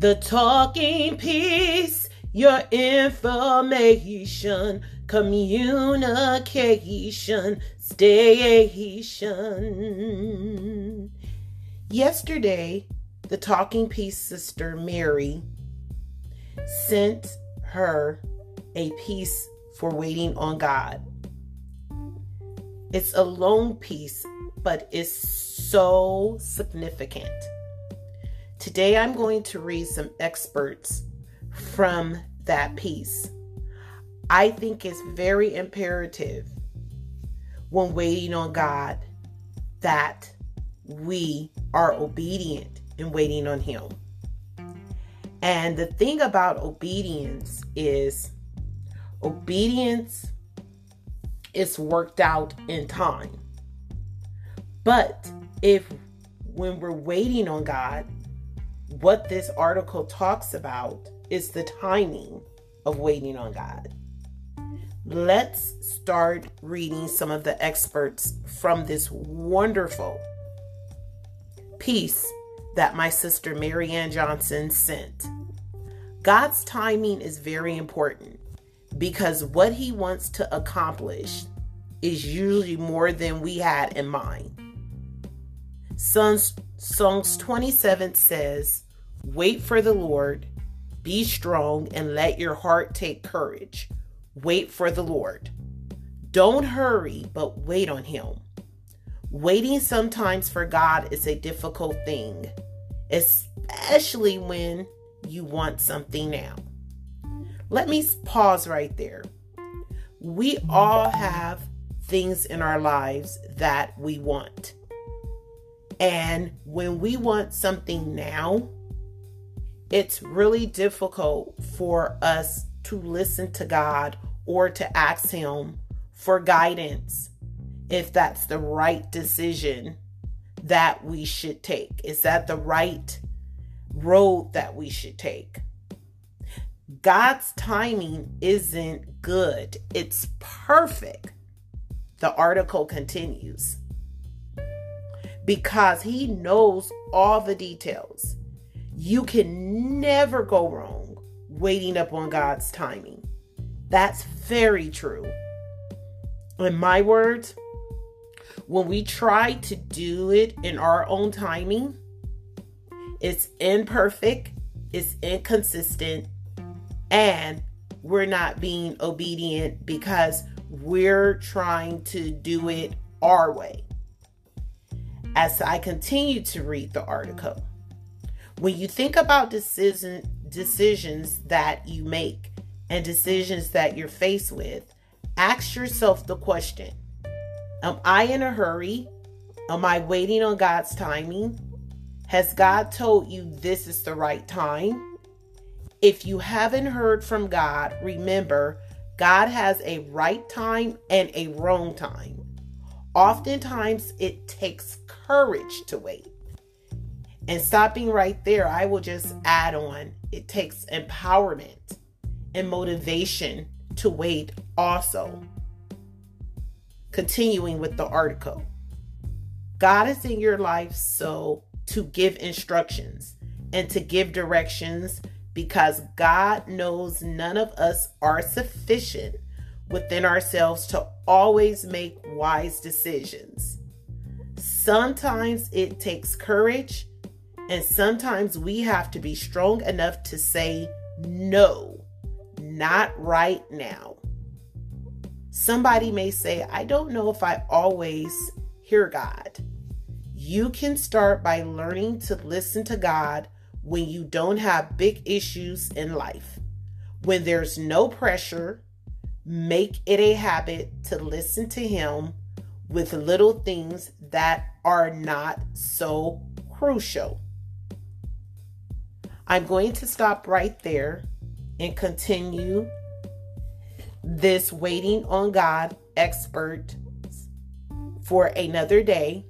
The talking piece, your information, communication, station. Yesterday, the talking piece sister Mary sent her a piece for waiting on God. It's a long piece, but it's so significant. Today I'm going to read some experts from that piece. I think it's very imperative when waiting on God that we are obedient in waiting on Him. And the thing about obedience is obedience is worked out in time. But if when we're waiting on God, what this article talks about is the timing of waiting on God. Let's start reading some of the experts from this wonderful piece that my sister Mary Ann Johnson sent. God's timing is very important because what he wants to accomplish is usually more than we had in mind. Psalms, Psalms 27 says, Wait for the Lord, be strong, and let your heart take courage. Wait for the Lord. Don't hurry, but wait on him. Waiting sometimes for God is a difficult thing, especially when you want something now. Let me pause right there. We all have things in our lives that we want. And when we want something now, it's really difficult for us to listen to God or to ask Him for guidance if that's the right decision that we should take. Is that the right road that we should take? God's timing isn't good, it's perfect. The article continues because he knows all the details. You can never go wrong waiting up on God's timing. That's very true. In my words, when we try to do it in our own timing, it's imperfect, it's inconsistent, and we're not being obedient because we're trying to do it our way. As I continue to read the article, when you think about decision, decisions that you make and decisions that you're faced with, ask yourself the question Am I in a hurry? Am I waiting on God's timing? Has God told you this is the right time? If you haven't heard from God, remember, God has a right time and a wrong time. Oftentimes, it takes courage to wait. And stopping right there, I will just add on it takes empowerment and motivation to wait also. Continuing with the article God is in your life so to give instructions and to give directions because God knows none of us are sufficient within ourselves to always make wise decisions. Sometimes it takes courage, and sometimes we have to be strong enough to say, no, not right now. Somebody may say, I don't know if I always hear God. You can start by learning to listen to God when you don't have big issues in life. When there's no pressure, make it a habit to listen to Him with little things that are not so crucial. I'm going to stop right there and continue this waiting on God expert for another day.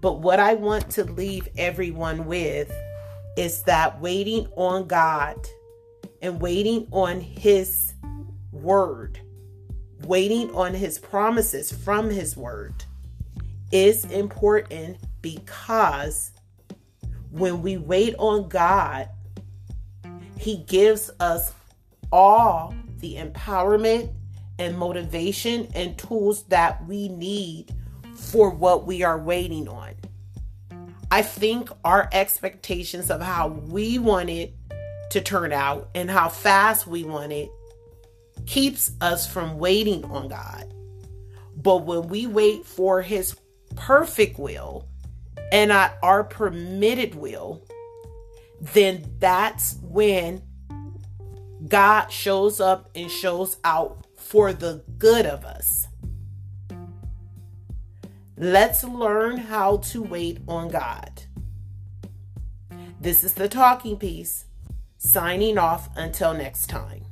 But what I want to leave everyone with is that waiting on God and waiting on His word, waiting on His promises from His word is important because when we wait on God, He gives us all the empowerment and motivation and tools that we need for what we are waiting on. I think our expectations of how we want it to turn out and how fast we want it keeps us from waiting on God. But when we wait for His perfect will and not our permitted will, then that's when God shows up and shows out for the good of us. Let's learn how to wait on God. This is the talking piece. Signing off until next time.